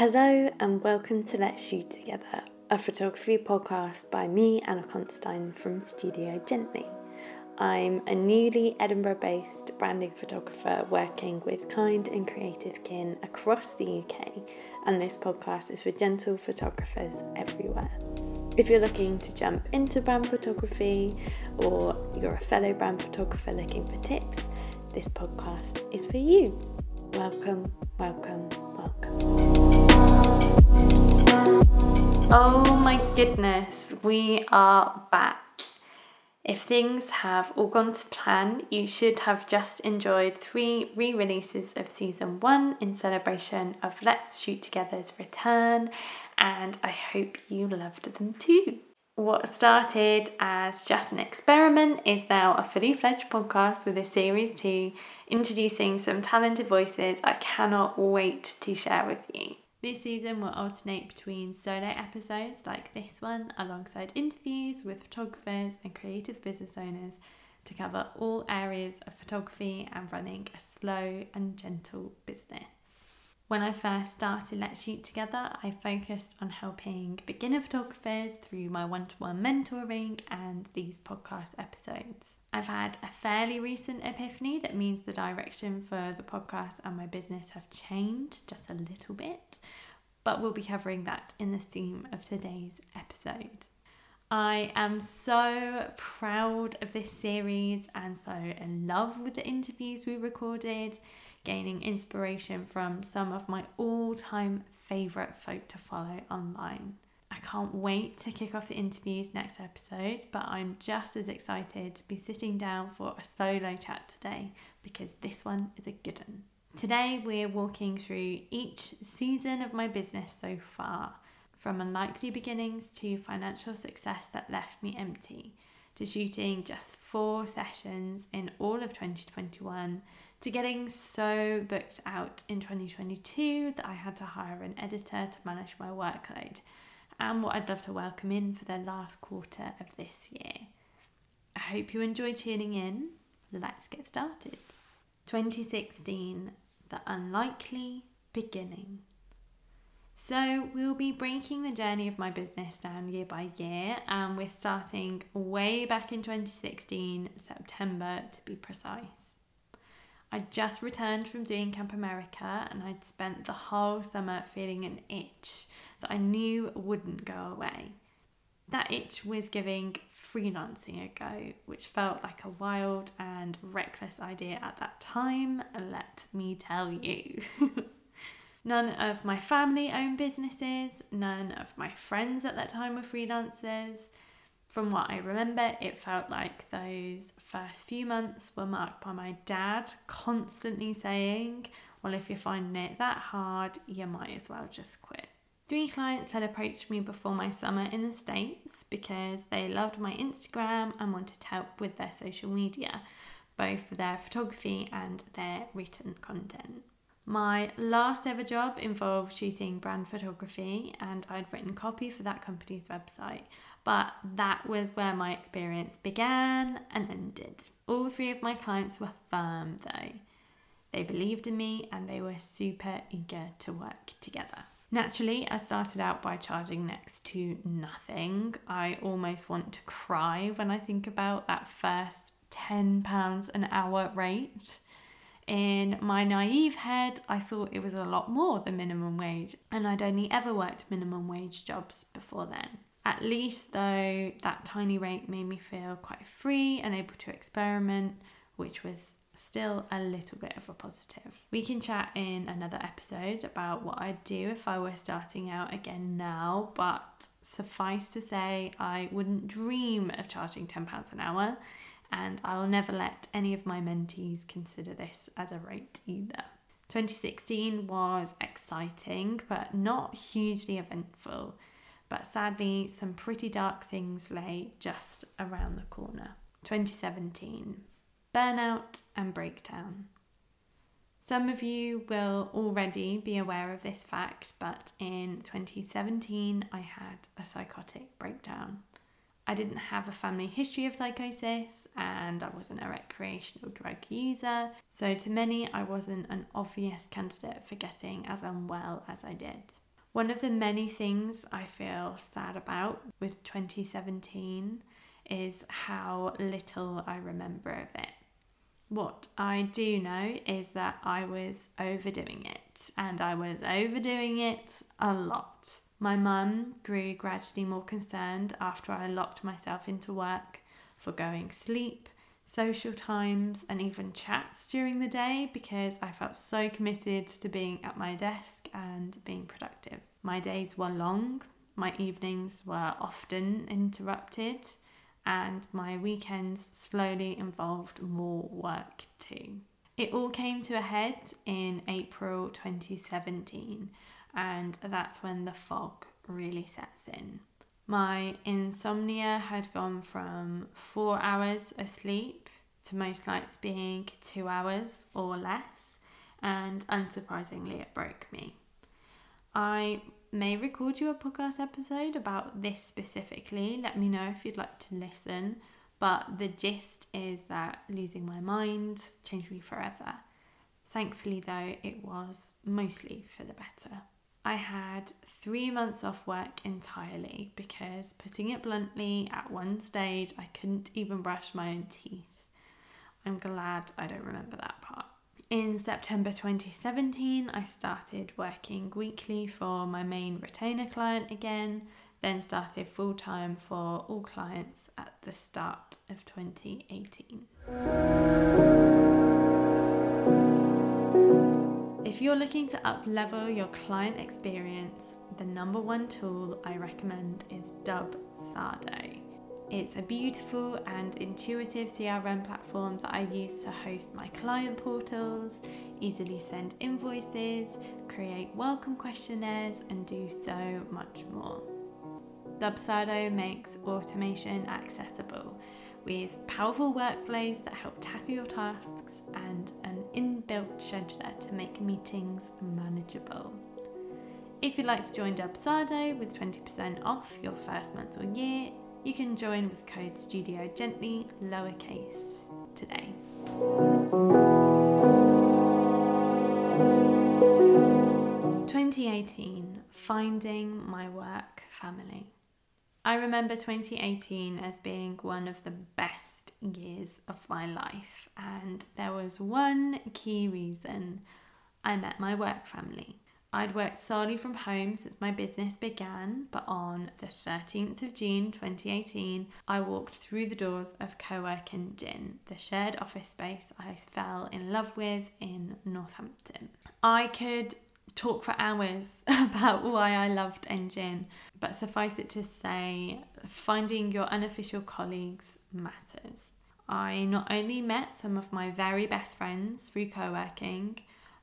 Hello and welcome to Let's Shoot Together, a photography podcast by me, Anna Constein from Studio Gently. I'm a newly Edinburgh based branding photographer working with kind and creative kin across the UK, and this podcast is for gentle photographers everywhere. If you're looking to jump into brand photography or you're a fellow brand photographer looking for tips, this podcast is for you. Welcome, welcome, welcome. Oh my goodness, we are back. If things have all gone to plan, you should have just enjoyed three re releases of season one in celebration of Let's Shoot Together's return, and I hope you loved them too. What started as just an experiment is now a fully fledged podcast with a series two, introducing some talented voices I cannot wait to share with you. This season will alternate between solo episodes like this one, alongside interviews with photographers and creative business owners to cover all areas of photography and running a slow and gentle business. When I first started Let's Shoot Together, I focused on helping beginner photographers through my one to one mentoring and these podcast episodes. I've had a fairly recent epiphany that means the direction for the podcast and my business have changed just a little bit, but we'll be covering that in the theme of today's episode. I am so proud of this series and so in love with the interviews we recorded gaining inspiration from some of my all time favourite folk to follow online. I can't wait to kick off the interviews next episode, but I'm just as excited to be sitting down for a solo chat today because this one is a good one. Today, we're walking through each season of my business so far, from unlikely beginnings to financial success that left me empty, to shooting just four sessions in all of 2021 to getting so booked out in 2022 that I had to hire an editor to manage my workload, and what I'd love to welcome in for the last quarter of this year. I hope you enjoy tuning in. Let's get started. 2016, the unlikely beginning. So, we'll be breaking the journey of my business down year by year, and we're starting way back in 2016, September to be precise. I just returned from doing Camp America and I'd spent the whole summer feeling an itch that I knew wouldn't go away. That itch was giving freelancing a go, which felt like a wild and reckless idea at that time, let me tell you. none of my family owned businesses, none of my friends at that time were freelancers, from what I remember, it felt like those first few months were marked by my dad constantly saying, Well, if you're finding it that hard, you might as well just quit. Three clients had approached me before my summer in the States because they loved my Instagram and wanted help with their social media, both for their photography and their written content. My last ever job involved shooting brand photography, and I'd written copy for that company's website. But that was where my experience began and ended. All three of my clients were firm though. They believed in me and they were super eager to work together. Naturally, I started out by charging next to nothing. I almost want to cry when I think about that first £10 an hour rate. In my naive head, I thought it was a lot more than minimum wage, and I'd only ever worked minimum wage jobs before then. At least, though, that tiny rate made me feel quite free and able to experiment, which was still a little bit of a positive. We can chat in another episode about what I'd do if I were starting out again now, but suffice to say, I wouldn't dream of charging £10 an hour and I'll never let any of my mentees consider this as a rate either. 2016 was exciting but not hugely eventful, but sadly, some pretty dark things lay just around the corner. 2017 Burnout and Breakdown. Some of you will already be aware of this fact, but in 2017 I had a psychotic breakdown. I didn't have a family history of psychosis and I wasn't a recreational drug user, so to many, I wasn't an obvious candidate for getting as unwell as I did. One of the many things I feel sad about with 2017 is how little I remember of it. What I do know is that I was overdoing it, and I was overdoing it a lot. My mum grew gradually more concerned after I locked myself into work, foregoing sleep, social times, and even chats during the day because I felt so committed to being at my desk and being productive. My days were long, my evenings were often interrupted, and my weekends slowly involved more work too. It all came to a head in April 2017, and that's when the fog really sets in. My insomnia had gone from four hours of sleep to most nights being two hours or less, and unsurprisingly, it broke me. I may record you a podcast episode about this specifically. Let me know if you'd like to listen. But the gist is that losing my mind changed me forever. Thankfully, though, it was mostly for the better. I had three months off work entirely because, putting it bluntly, at one stage I couldn't even brush my own teeth. I'm glad I don't remember that part. In September 2017, I started working weekly for my main retainer client again, then started full time for all clients at the start of 2018. If you're looking to up level your client experience, the number one tool I recommend is Dubsado. It's a beautiful and intuitive CRM platform that I use to host my client portals, easily send invoices, create welcome questionnaires, and do so much more. Dubsado makes automation accessible with powerful workflows that help tackle your tasks and an inbuilt scheduler to make meetings manageable. If you'd like to join Dubsado with 20% off your first month or year, you can join with code Studio Gently lowercase today. Twenty eighteen, finding my work family. I remember 2018 as being one of the best years of my life, and there was one key reason I met my work family. I'd worked solely from home since my business began, but on the 13th of June 2018, I walked through the doors of Co-working Engine, the shared office space I fell in love with in Northampton. I could talk for hours about why I loved Engine, but suffice it to say, finding your unofficial colleagues matters. I not only met some of my very best friends through co working,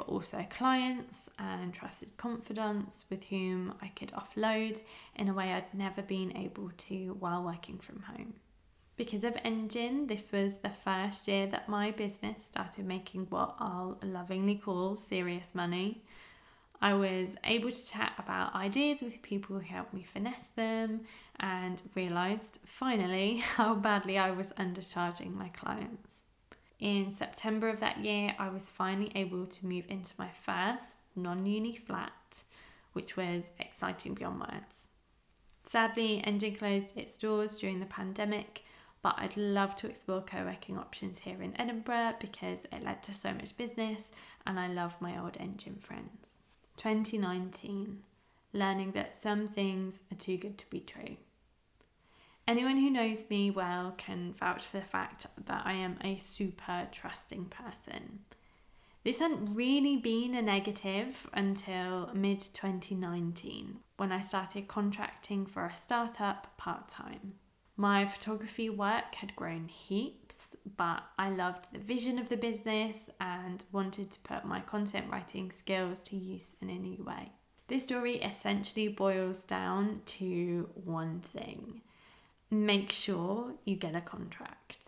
but also clients and trusted confidants with whom I could offload in a way I'd never been able to while working from home. Because of Engine, this was the first year that my business started making what I'll lovingly call serious money. I was able to chat about ideas with people who helped me finesse them and realised finally how badly I was undercharging my clients in September of that year, I was finally able to move into my first non uni flat, which was exciting beyond words. Sadly, Engine closed its doors during the pandemic, but I'd love to explore co working options here in Edinburgh because it led to so much business and I love my old Engine friends. 2019, learning that some things are too good to be true. Anyone who knows me well can vouch for the fact that I am a super trusting person. This hadn't really been a negative until mid 2019 when I started contracting for a startup part time. My photography work had grown heaps, but I loved the vision of the business and wanted to put my content writing skills to use in a new way. This story essentially boils down to one thing make sure you get a contract.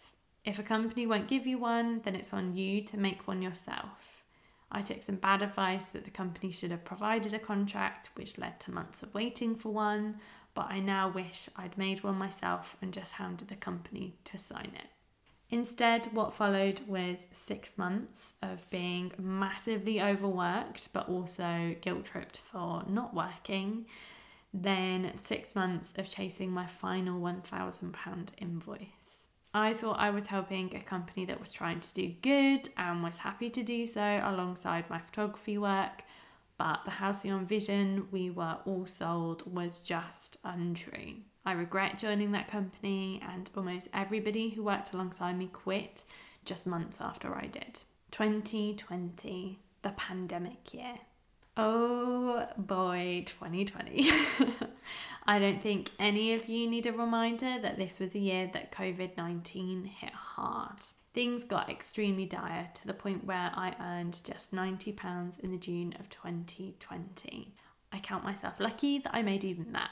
If a company won't give you one, then it's on you to make one yourself. I took some bad advice that the company should have provided a contract, which led to months of waiting for one, but I now wish I'd made one myself and just hounded the company to sign it. Instead, what followed was six months of being massively overworked, but also guilt tripped for not working. Then six months of chasing my final £1,000 invoice. I thought I was helping a company that was trying to do good and was happy to do so alongside my photography work, but the Halcyon vision we were all sold was just untrue. I regret joining that company, and almost everybody who worked alongside me quit just months after I did. 2020, the pandemic year. Oh boy, 2020. I don't think any of you need a reminder that this was a year that COVID 19 hit hard. Things got extremely dire to the point where I earned just £90 in the June of 2020. I count myself lucky that I made even that.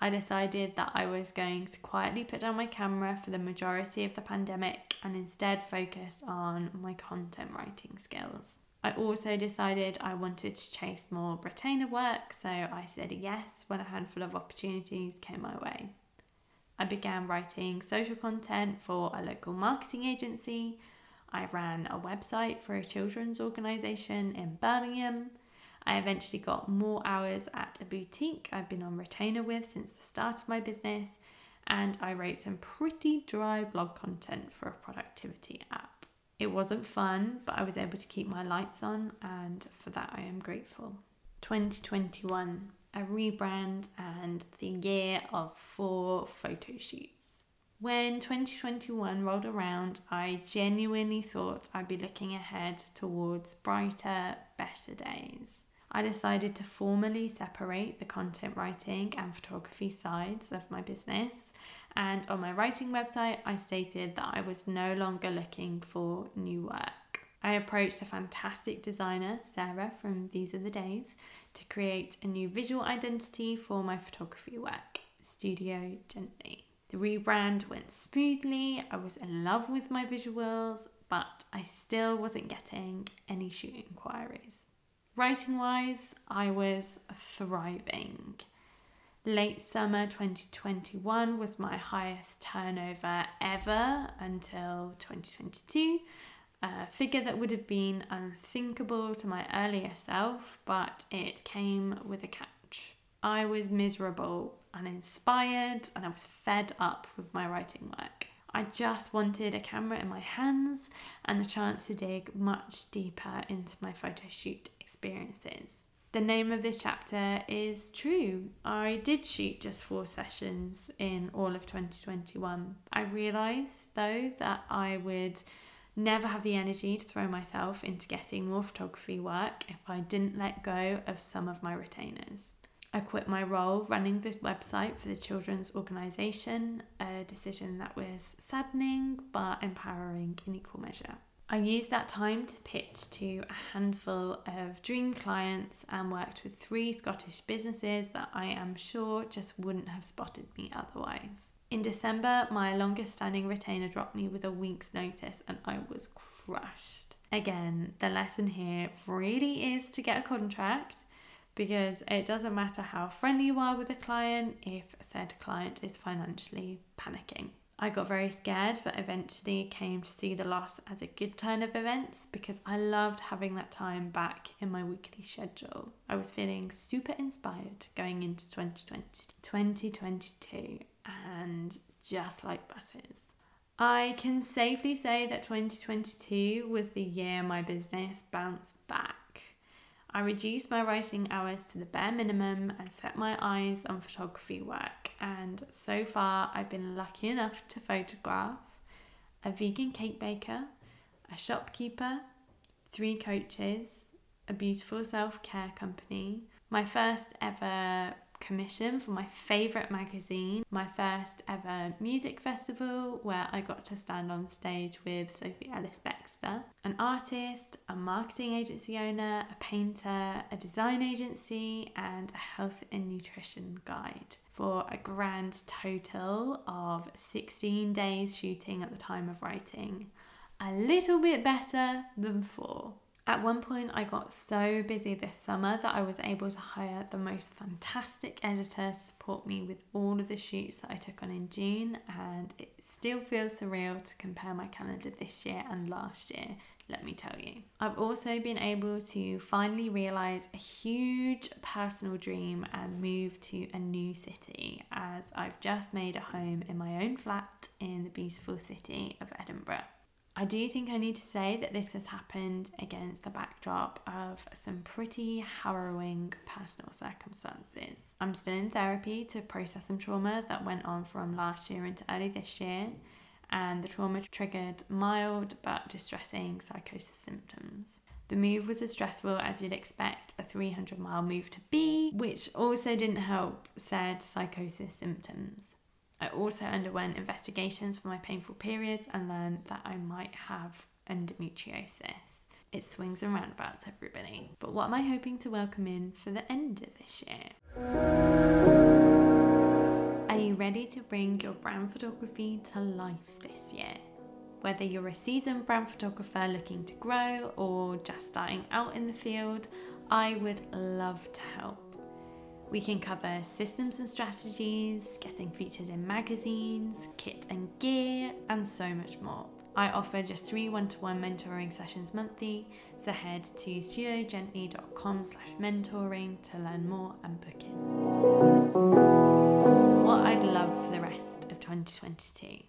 I decided that I was going to quietly put down my camera for the majority of the pandemic and instead focus on my content writing skills. I also decided I wanted to chase more retainer work, so I said yes when a handful of opportunities came my way. I began writing social content for a local marketing agency. I ran a website for a children's organisation in Birmingham. I eventually got more hours at a boutique I've been on retainer with since the start of my business, and I wrote some pretty dry blog content for a productivity app. It wasn't fun, but I was able to keep my lights on, and for that I am grateful. 2021, a rebrand, and the year of four photo shoots. When 2021 rolled around, I genuinely thought I'd be looking ahead towards brighter, better days. I decided to formally separate the content writing and photography sides of my business. And on my writing website, I stated that I was no longer looking for new work. I approached a fantastic designer, Sarah from These Are the Days, to create a new visual identity for my photography work, Studio Gently. The rebrand went smoothly, I was in love with my visuals, but I still wasn't getting any shoot inquiries. Writing wise, I was thriving. Late summer 2021 was my highest turnover ever until 2022, a figure that would have been unthinkable to my earlier self, but it came with a catch. I was miserable, uninspired, and I was fed up with my writing work. I just wanted a camera in my hands and the chance to dig much deeper into my photo shoot experiences. The name of this chapter is true. I did shoot just four sessions in all of 2021. I realised though that I would never have the energy to throw myself into getting more photography work if I didn't let go of some of my retainers. I quit my role running the website for the children's organisation, a decision that was saddening but empowering in equal measure. I used that time to pitch to a handful of dream clients and worked with three Scottish businesses that I am sure just wouldn't have spotted me otherwise. In December, my longest standing retainer dropped me with a week's notice and I was crushed. Again, the lesson here really is to get a contract because it doesn't matter how friendly you are with a client if said client is financially panicking. I got very scared, but eventually came to see the loss as a good turn of events because I loved having that time back in my weekly schedule. I was feeling super inspired going into 2020, 2022, and just like buses. I can safely say that 2022 was the year my business bounced back. I reduced my writing hours to the bare minimum and set my eyes on photography work. And so far, I've been lucky enough to photograph a vegan cake baker, a shopkeeper, three coaches, a beautiful self care company, my first ever commission for my favourite magazine, my first ever music festival where I got to stand on stage with Sophie Ellis Bextor, an artist, a marketing agency owner, a painter, a design agency, and a health and nutrition guide for a grand total of 16 days shooting at the time of writing. A little bit better than four. At one point, I got so busy this summer that I was able to hire the most fantastic editor to support me with all of the shoots that I took on in June, and it still feels surreal to compare my calendar this year and last year, let me tell you. I've also been able to finally realise a huge personal dream and move to a new city as I've just made a home in my own flat in the beautiful city of Edinburgh. I do think I need to say that this has happened against the backdrop of some pretty harrowing personal circumstances. I'm still in therapy to process some trauma that went on from last year into early this year, and the trauma triggered mild but distressing psychosis symptoms. The move was as stressful as you'd expect a 300 mile move to be, which also didn't help said psychosis symptoms. I also underwent investigations for my painful periods and learned that I might have endometriosis. It swings and roundabouts, everybody. But what am I hoping to welcome in for the end of this year? Are you ready to bring your brand photography to life this year? Whether you're a seasoned brand photographer looking to grow or just starting out in the field, I would love to help. We can cover systems and strategies, getting featured in magazines, kit and gear, and so much more. I offer just three one-to-one mentoring sessions monthly, so head to studiogently.com slash mentoring to learn more and book in. What I'd love for the rest of 2022.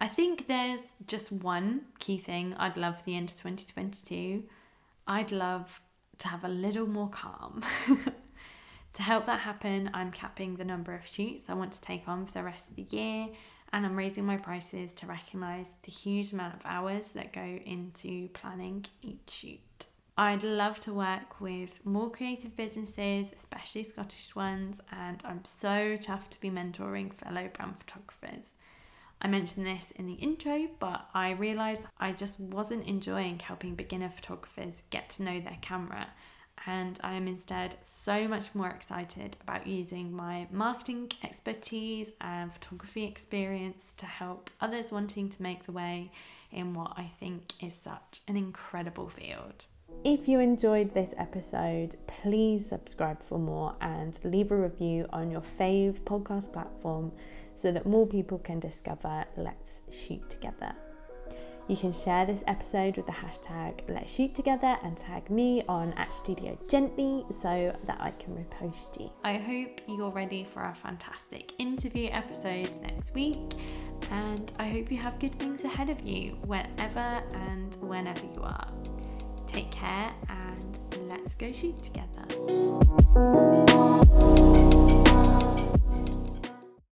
I think there's just one key thing I'd love for the end of 2022. I'd love to have a little more calm. To help that happen, I'm capping the number of shoots I want to take on for the rest of the year, and I'm raising my prices to recognise the huge amount of hours that go into planning each shoot. I'd love to work with more creative businesses, especially Scottish ones, and I'm so chuffed to be mentoring fellow brand photographers. I mentioned this in the intro, but I realised I just wasn't enjoying helping beginner photographers get to know their camera and I am instead so much more excited about using my marketing expertise and photography experience to help others wanting to make the way in what I think is such an incredible field. If you enjoyed this episode, please subscribe for more and leave a review on your fave podcast platform so that more people can discover Let's Shoot Together. You can share this episode with the hashtag Let's Shoot Together and tag me on at Studio Gently so that I can repost you. I hope you're ready for a fantastic interview episode next week, and I hope you have good things ahead of you wherever and whenever you are. Take care and let's go shoot together.